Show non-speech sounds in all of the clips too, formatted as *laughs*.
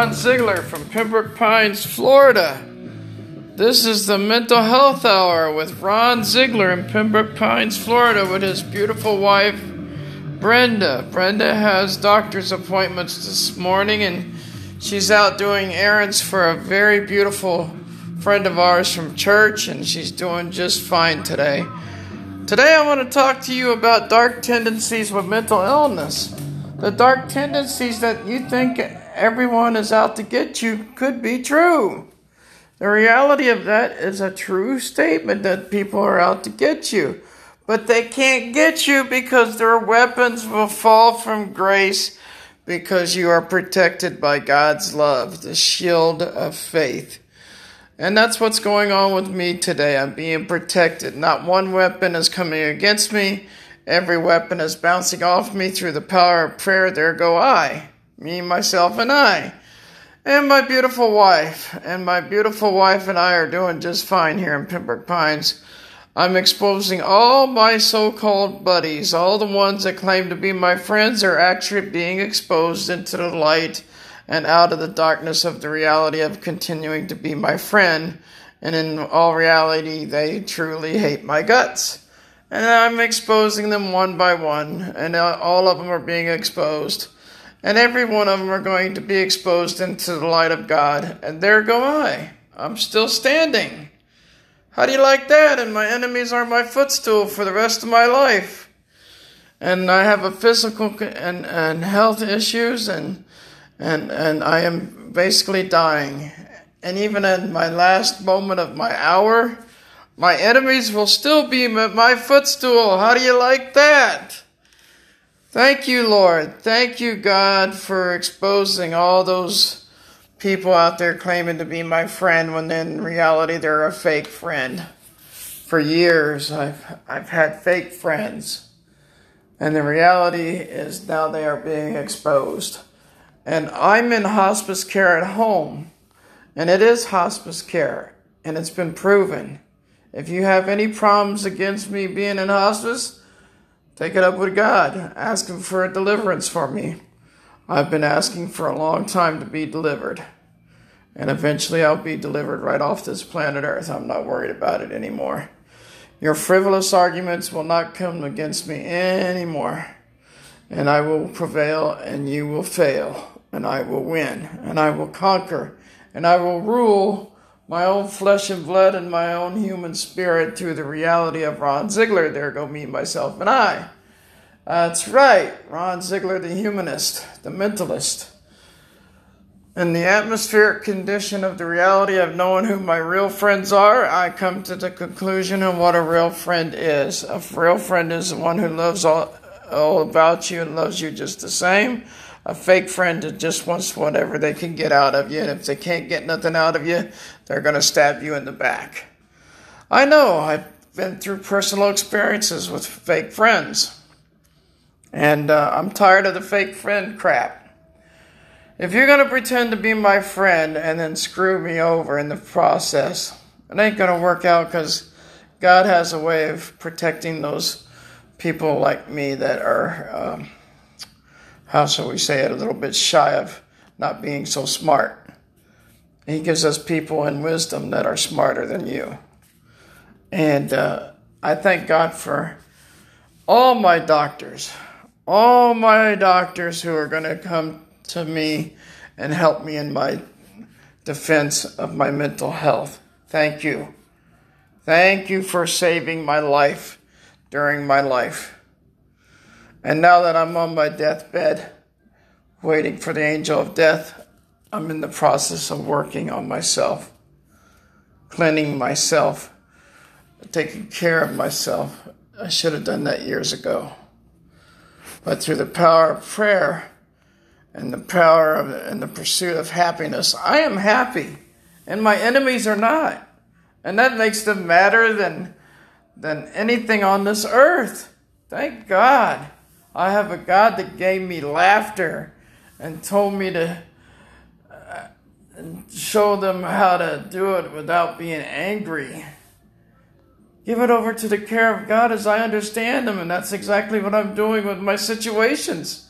Ron Ziegler from Pembroke Pines, Florida. This is the Mental Health Hour with Ron Ziegler in Pembroke Pines, Florida, with his beautiful wife, Brenda. Brenda has doctor's appointments this morning and she's out doing errands for a very beautiful friend of ours from church, and she's doing just fine today. Today, I want to talk to you about dark tendencies with mental illness. The dark tendencies that you think everyone is out to get you could be true. The reality of that is a true statement that people are out to get you. But they can't get you because their weapons will fall from grace because you are protected by God's love, the shield of faith. And that's what's going on with me today. I'm being protected. Not one weapon is coming against me. Every weapon is bouncing off me through the power of prayer. There go I, me, myself, and I. And my beautiful wife. And my beautiful wife and I are doing just fine here in Pembroke Pines. I'm exposing all my so called buddies, all the ones that claim to be my friends, are actually being exposed into the light and out of the darkness of the reality of continuing to be my friend. And in all reality, they truly hate my guts and I'm exposing them one by one, and uh, all of them are being exposed. And every one of them are going to be exposed into the light of God, and there go I. I'm still standing. How do you like that? And my enemies are my footstool for the rest of my life. And I have a physical and, and health issues, and, and, and I am basically dying. And even in my last moment of my hour, my enemies will still be at my footstool. How do you like that? Thank you, Lord. Thank you, God, for exposing all those people out there claiming to be my friend when in reality they're a fake friend. For years, I've, I've had fake friends. And the reality is now they are being exposed. And I'm in hospice care at home. And it is hospice care. And it's been proven. If you have any problems against me being in hospice, take it up with God. Ask Him for a deliverance for me. I've been asking for a long time to be delivered. And eventually I'll be delivered right off this planet Earth. I'm not worried about it anymore. Your frivolous arguments will not come against me anymore. And I will prevail, and you will fail, and I will win, and I will conquer, and I will rule my own flesh and blood and my own human spirit through the reality of Ron Ziegler. There go me, myself, and I. That's right, Ron Ziegler, the humanist, the mentalist. In the atmospheric condition of the reality of knowing who my real friends are, I come to the conclusion of what a real friend is. A real friend is the one who loves all, all about you and loves you just the same a fake friend that just wants whatever they can get out of you, and if they can't get nothing out of you, they're going to stab you in the back. I know, I've been through personal experiences with fake friends, and uh, I'm tired of the fake friend crap. If you're going to pretend to be my friend and then screw me over in the process, it ain't going to work out because God has a way of protecting those people like me that are. Um, how shall we say it, a little bit shy of not being so smart. He gives us people in wisdom that are smarter than you. And uh, I thank God for all my doctors, all my doctors who are going to come to me and help me in my defense of my mental health. Thank you. Thank you for saving my life during my life. And now that I'm on my deathbed, waiting for the angel of death, I'm in the process of working on myself, cleaning myself, taking care of myself. I should have done that years ago. But through the power of prayer and the power of and the pursuit of happiness, I am happy, and my enemies are not. And that makes them madder than than anything on this earth. Thank God. I have a God that gave me laughter and told me to uh, show them how to do it without being angry. Give it over to the care of God as I understand them, and that's exactly what I'm doing with my situations.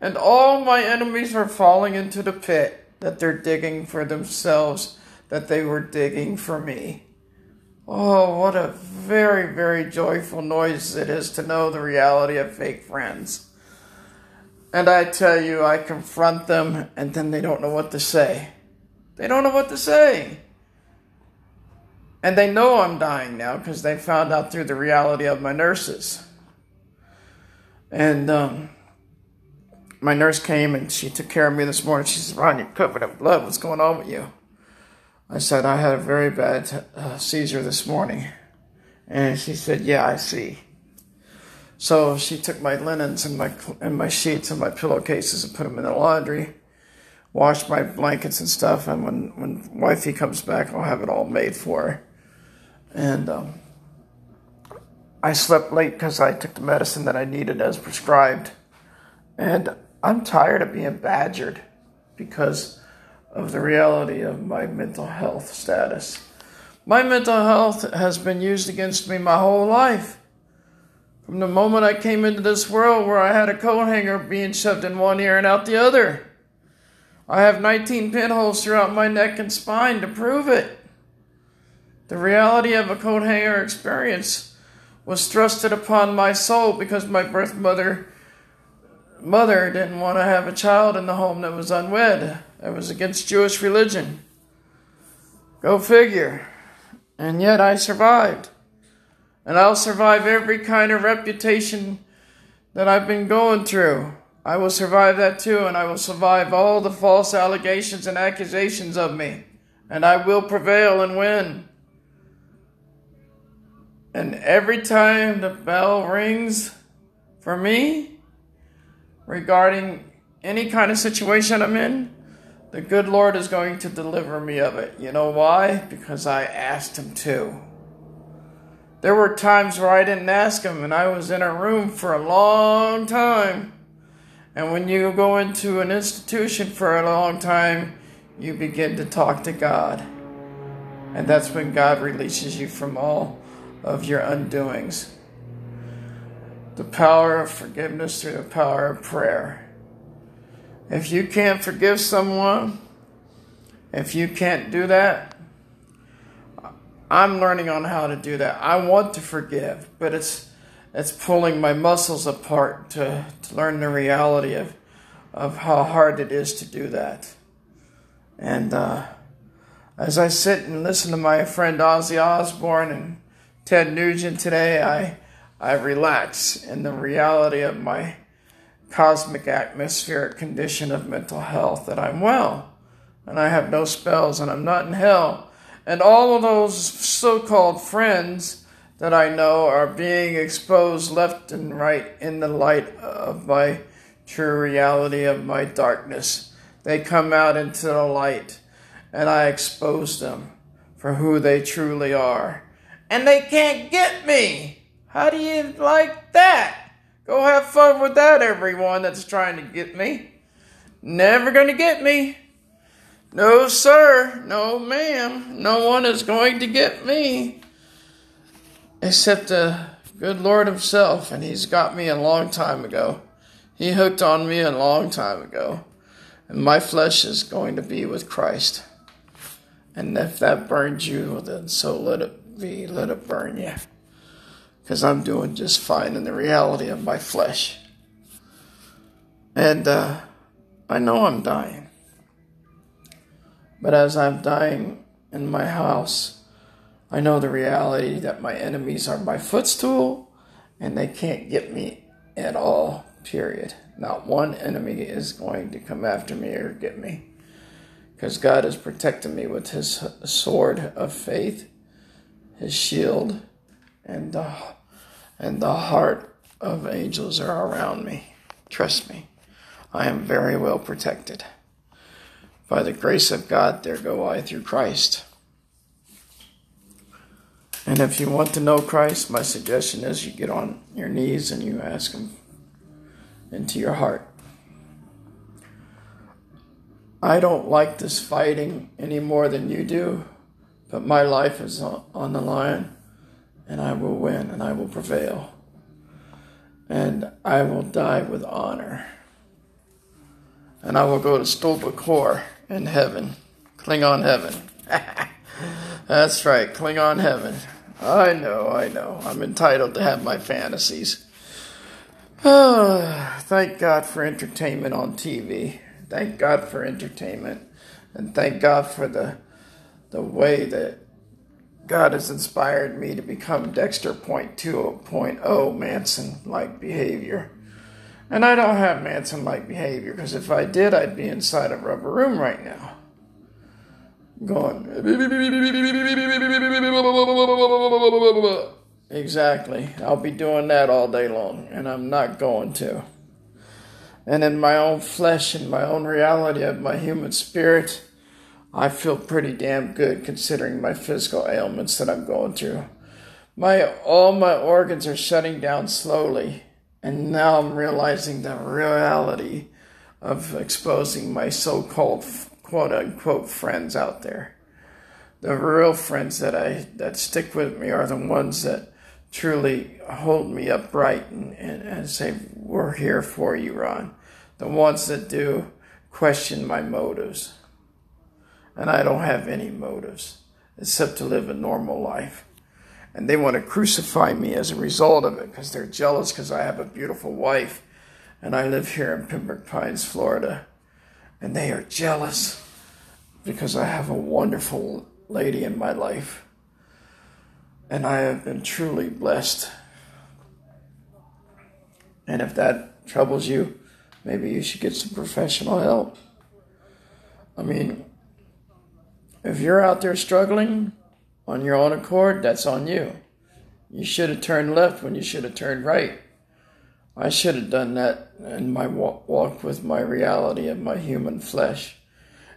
and all my enemies were falling into the pit that they're digging for themselves, that they were digging for me. Oh, what a very, very joyful noise it is to know the reality of fake friends. And I tell you, I confront them, and then they don't know what to say. They don't know what to say. And they know I'm dying now because they found out through the reality of my nurses. And um, my nurse came and she took care of me this morning. She said, Ron, you're covered in blood. What's going on with you? I said, I had a very bad uh, seizure this morning. And she said, Yeah, I see. So she took my linens and my and my sheets and my pillowcases and put them in the laundry, washed my blankets and stuff. And when when wifey comes back, I'll have it all made for her and um, I slept late because I took the medicine that I needed as prescribed. And I'm tired of being badgered because of the reality of my mental health status. My mental health has been used against me my whole life. From the moment I came into this world where I had a coat hanger being shoved in one ear and out the other. I have 19 pinholes throughout my neck and spine to prove it. The reality of a coat hanger experience was thrusted upon my soul because my birth mother mother didn't want to have a child in the home that was unwed. That was against Jewish religion. Go figure. And yet I survived. And I'll survive every kind of reputation that I've been going through. I will survive that too, and I will survive all the false allegations and accusations of me. And I will prevail and win. And every time the bell rings for me regarding any kind of situation I'm in, the good Lord is going to deliver me of it. You know why? Because I asked Him to. There were times where I didn't ask Him and I was in a room for a long time. And when you go into an institution for a long time, you begin to talk to God. And that's when God releases you from all of your undoings. The power of forgiveness through the power of prayer. If you can't forgive someone, if you can't do that, I'm learning on how to do that. I want to forgive, but it's it's pulling my muscles apart to, to learn the reality of of how hard it is to do that. And uh, as I sit and listen to my friend Ozzy Osbourne and Ted Nugent today, I, I relax in the reality of my cosmic atmospheric condition of mental health that I'm well and I have no spells and I'm not in hell. And all of those so called friends that I know are being exposed left and right in the light of my true reality of my darkness. They come out into the light and I expose them for who they truly are and they can't get me. How do you like that? Go have fun with that, everyone that's trying to get me. Never going to get me. No, sir. No, ma'am. No one is going to get me. Except the good Lord Himself, and He's got me a long time ago. He hooked on me a long time ago. And my flesh is going to be with Christ. And if that burns you, then so let it be, let it burn you. Because I'm doing just fine in the reality of my flesh. And uh, I know I'm dying. But as I'm dying in my house, I know the reality that my enemies are my footstool and they can't get me at all, period. Not one enemy is going to come after me or get me. Because God has protected me with his sword of faith his shield, and the, and the heart of angels are around me. Trust me, I am very well protected. By the grace of God, there go I through Christ. And if you want to know Christ, my suggestion is you get on your knees and you ask Him into your heart. I don't like this fighting any more than you do. But my life is on the line, and I will win and I will prevail. And I will die with honor. and I will go to Sto-vo-kor in heaven. Klingon heaven. *laughs* That's right, Klingon heaven. I know, I know. I'm entitled to have my fantasies. Oh, *sighs* thank God for entertainment on TV. Thank God for entertainment. And thank God for the the way that God has inspired me to become Dexter Point 2.0 Manson like behavior. And I don't have Manson like behavior because if I did, I'd be inside a rubber room right now. Going. Exactly. I'll be doing that all day long, and I'm not going to. And in my own flesh in my own reality of my human spirit, I feel pretty damn good considering my physical ailments that I'm going through. My all my organs are shutting down slowly, and now I'm realizing the reality of exposing my so-called quote unquote friends out there. The real friends that I that stick with me are the ones that truly hold me upright and, and, and say, We're here for you, Ron. The ones that do question my motives and I don't have any motives except to live a normal life. And they want to crucify me as a result of it because they're jealous because I have a beautiful wife and I live here in Pembroke Pines, Florida. And they are jealous because I have a wonderful lady in my life. And I have been truly blessed. And if that troubles you, maybe you should get some professional help. I mean, if you're out there struggling on your own accord, that's on you. You should have turned left when you should have turned right. I should have done that in my walk with my reality of my human flesh,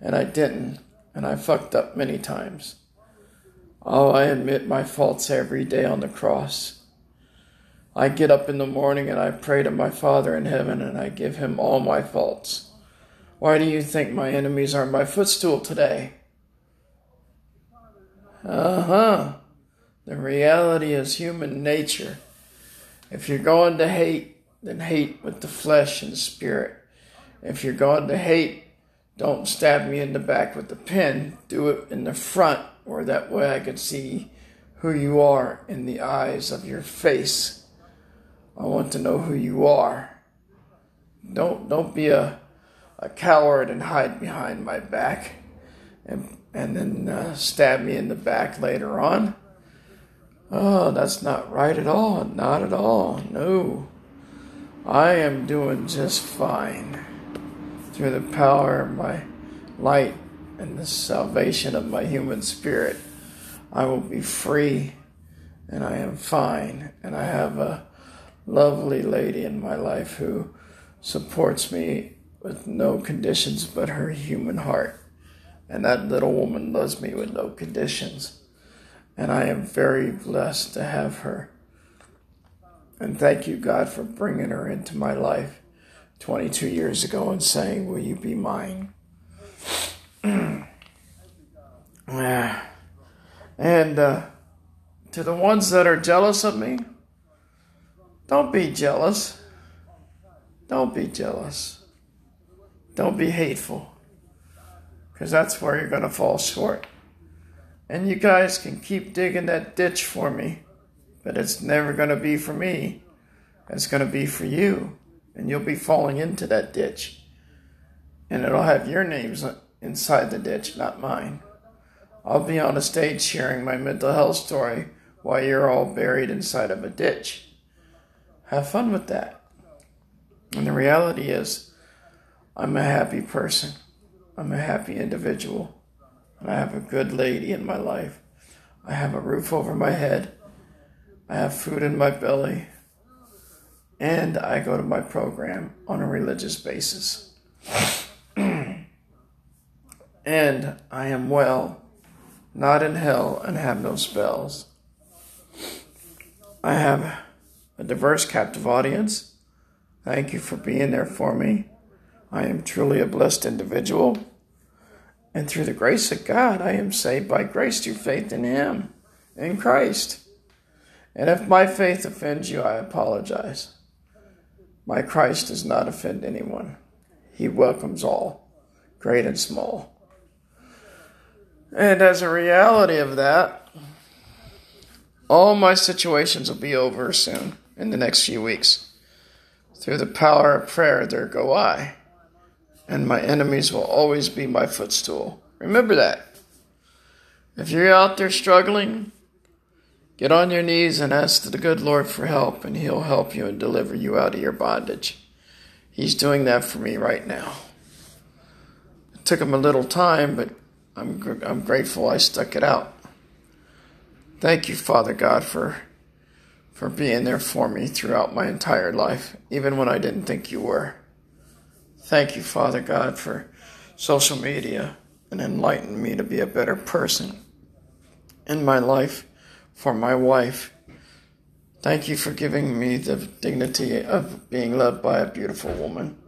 and I didn't, and I fucked up many times. Oh, I admit my faults every day on the cross. I get up in the morning and I pray to my Father in heaven and I give him all my faults. Why do you think my enemies are my footstool today? Uh huh. The reality is human nature. If you're going to hate, then hate with the flesh and spirit. If you're going to hate, don't stab me in the back with the pen. Do it in the front, or that way I can see who you are in the eyes of your face. I want to know who you are. Don't don't be a a coward and hide behind my back and and then uh, stab me in the back later on. Oh, that's not right at all. Not at all. No. I am doing just fine through the power of my light and the salvation of my human spirit. I will be free and I am fine. And I have a lovely lady in my life who supports me with no conditions but her human heart. And that little woman loves me with no conditions. And I am very blessed to have her. And thank you, God, for bringing her into my life 22 years ago and saying, Will you be mine? *clears throat* And uh, to the ones that are jealous of me, don't be jealous. Don't be jealous. Don't be hateful because that's where you're going to fall short. And you guys can keep digging that ditch for me, but it's never going to be for me. It's going to be for you, and you'll be falling into that ditch. And it'll have your names inside the ditch, not mine. I'll be on a stage sharing my mental health story while you're all buried inside of a ditch. Have fun with that. And the reality is, I'm a happy person. I'm a happy individual. I have a good lady in my life. I have a roof over my head. I have food in my belly. And I go to my program on a religious basis. *clears throat* and I am well, not in hell, and have no spells. I have a diverse captive audience. Thank you for being there for me. I am truly a blessed individual. And through the grace of God, I am saved by grace through faith in Him, in Christ. And if my faith offends you, I apologize. My Christ does not offend anyone. He welcomes all, great and small. And as a reality of that, all my situations will be over soon in the next few weeks. Through the power of prayer, there go I. And my enemies will always be my footstool. Remember that. If you're out there struggling, get on your knees and ask the good Lord for help, and He'll help you and deliver you out of your bondage. He's doing that for me right now. It took him a little time, but I'm, I'm grateful I stuck it out. Thank you, Father God, for, for being there for me throughout my entire life, even when I didn't think you were. Thank you, Father God, for social media and enlightening me to be a better person in my life for my wife. Thank you for giving me the dignity of being loved by a beautiful woman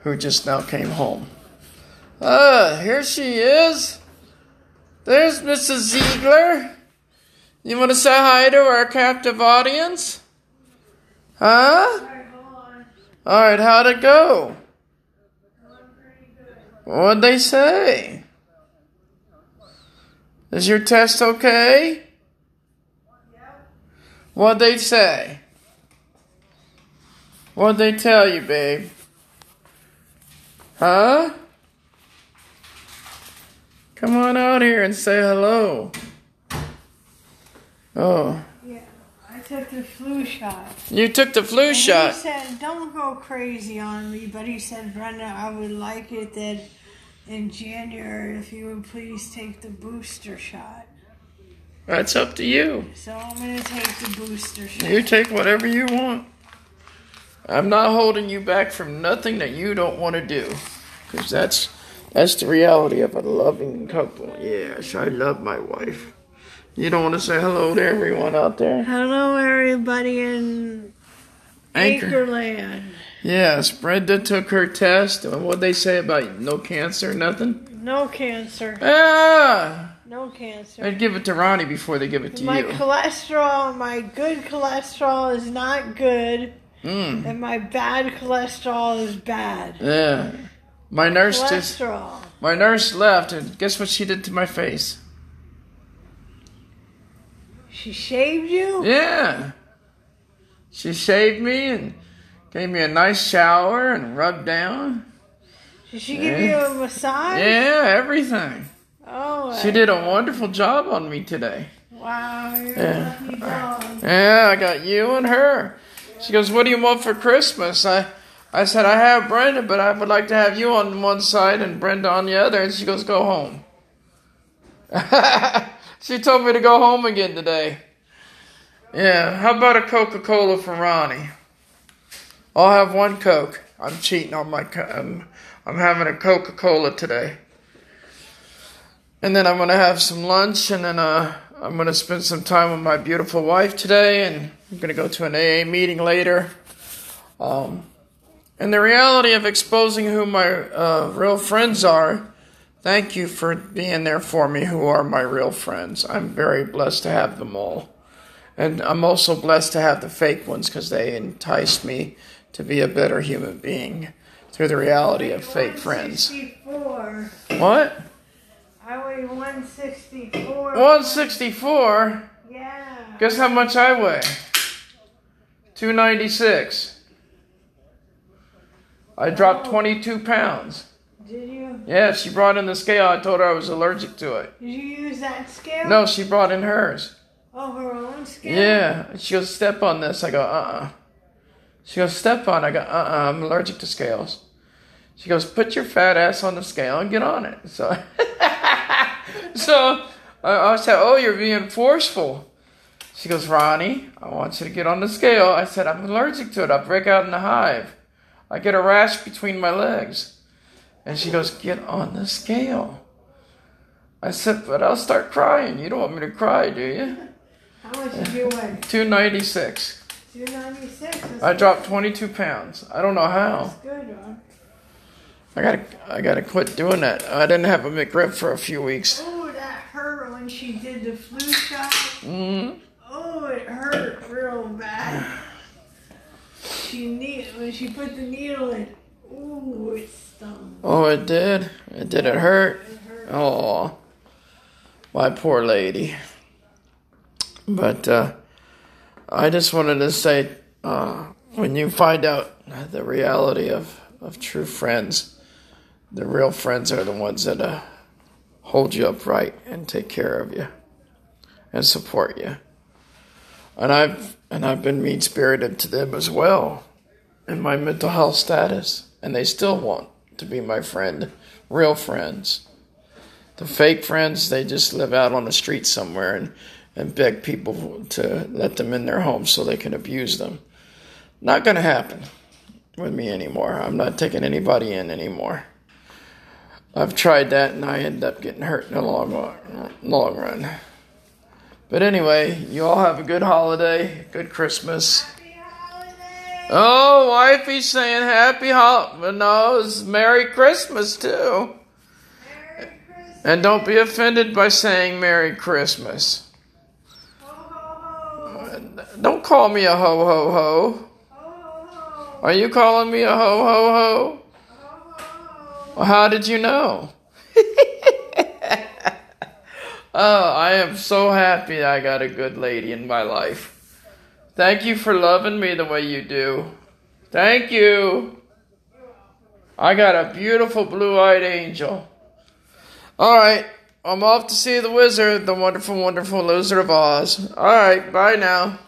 who just now came home. Ah, here she is. There's Mrs. Ziegler. You want to say hi to our captive audience? Huh? All right, how'd it go? What'd they say? Is your test okay? What'd they say? What'd they tell you, babe? Huh? Come on out here and say hello. Oh. Took the flu shot. You took the flu And shot. He said, "Don't go crazy on me," but he said, "Brenda, I would like it that in January if you would please take the booster shot." That's up to you. So I'm gonna take the booster shot. You take whatever you want. I'm not holding you back from nothing that you don't want to do. Because that's, that's the reality of a loving couple. Yes, I love my wife. You don't want to say hello to everyone out there? Hello, everybody in Anchor. Anchorland. Yes, Brenda took her test. And what'd they say about no cancer, nothing? No cancer. Ah! No cancer. I'd give it to Ronnie before they give it to My you. My cholesterol, my good cholesterol is not good, Mm. and my bad cholesterol is bad. Yeah. My nurse just Cholesterol. my nurse left and guess what she did to my face? She shaved you? Yeah. She shaved me and gave me a nice shower and rubbed down. Did she give you a massage? Yeah, everything. Oh, She did a wonderful job on me today. Wow, you're Yeah. a lucky dog. Yeah, I got you and her. She goes, What do you want for Christmas? I I said, I have Brenda, but I would like to have you on one side and Brenda on the other. And she goes, Go home. *laughs* she told me to go home again today. Yeah, how about a Coca Cola for Ronnie? I'll have one Coke. I'm cheating on my. co- I'm, I'm having a Coca Cola today. And then I'm gonna have some lunch, and then uh, I'm gonna spend some time with my beautiful wife today, and I'm gonna go to an AA meeting later. Um, and the reality of exposing who my uh, real friends are. Thank you for being there for me, who are my real friends. I'm very blessed to have them all. And I'm also blessed to have the fake ones because they enticed me to be a better human being through the reality of fake friends. What? I weigh 164. 164? Yeah. Guess how much I weigh? 296. I dropped 22 pounds. Did you? Yeah, she brought in the scale. I told her I was allergic to it. Did you use that scale? No, she brought in hers. Oh, her own scale? Yeah. She goes, step on this. I go, uh uh She goes, step on. I go, uh uh-uh, uh. I'm allergic to scales. She goes, put your fat ass on the scale and get on it. *laughs* So, so I, I said, oh, you're being forceful. She goes, Ronnie, I want you to get on the scale. I said, I'm allergic to it. I break out in a hive. I get a rash between my legs. And she goes, get on the scale. I said, but I'll start crying. You don't want me to cry, do you? How much did you weigh? 296. 296. I dropped 22 pounds. I don't know how. good, huh? I gotta, I gotta quit doing that. I didn't have a McRib for a few weeks. Oh, that hurt when she did the flu shot. hmm Oh, it hurt real bad. She need when she put the needle in. Ooh, it stung. Oh, it did? It did it hurt? It hurt. Oh, my poor lady. But uh, I just wanted to say uh, when you find out the reality of, of true friends, the real friends are the ones that uh, hold you upright and take care of you and support you. And I've and I've been mean spirited to them as well in my mental health status, and they still want to be my friend, real friends. The fake friends, they just live out on the street somewhere and, and beg people to let them in their homes so they can abuse them. Not going to happen with me anymore. I'm not taking anybody in anymore. I've tried that and I end up getting hurt in the long, long run. But anyway, you all have a good holiday, good Christmas. Oh, wifey's saying happy holiday. No, it's Merry Christmas too. Merry Christmas. And don't be offended by saying Merry Christmas. Ho, ho, ho. Don't call me a ho ho ho. Ho, ho, ho. Are you calling me a ho ho ho? Ho, ho, ho. Well, how did you know? *laughs* oh, I am so happy I got a good lady in my life. Thank you for loving me the way you do. Thank you. I got a beautiful blue eyed angel. All right, I'm off to see the wizard, the wonderful, wonderful loser of Oz. All right, bye now.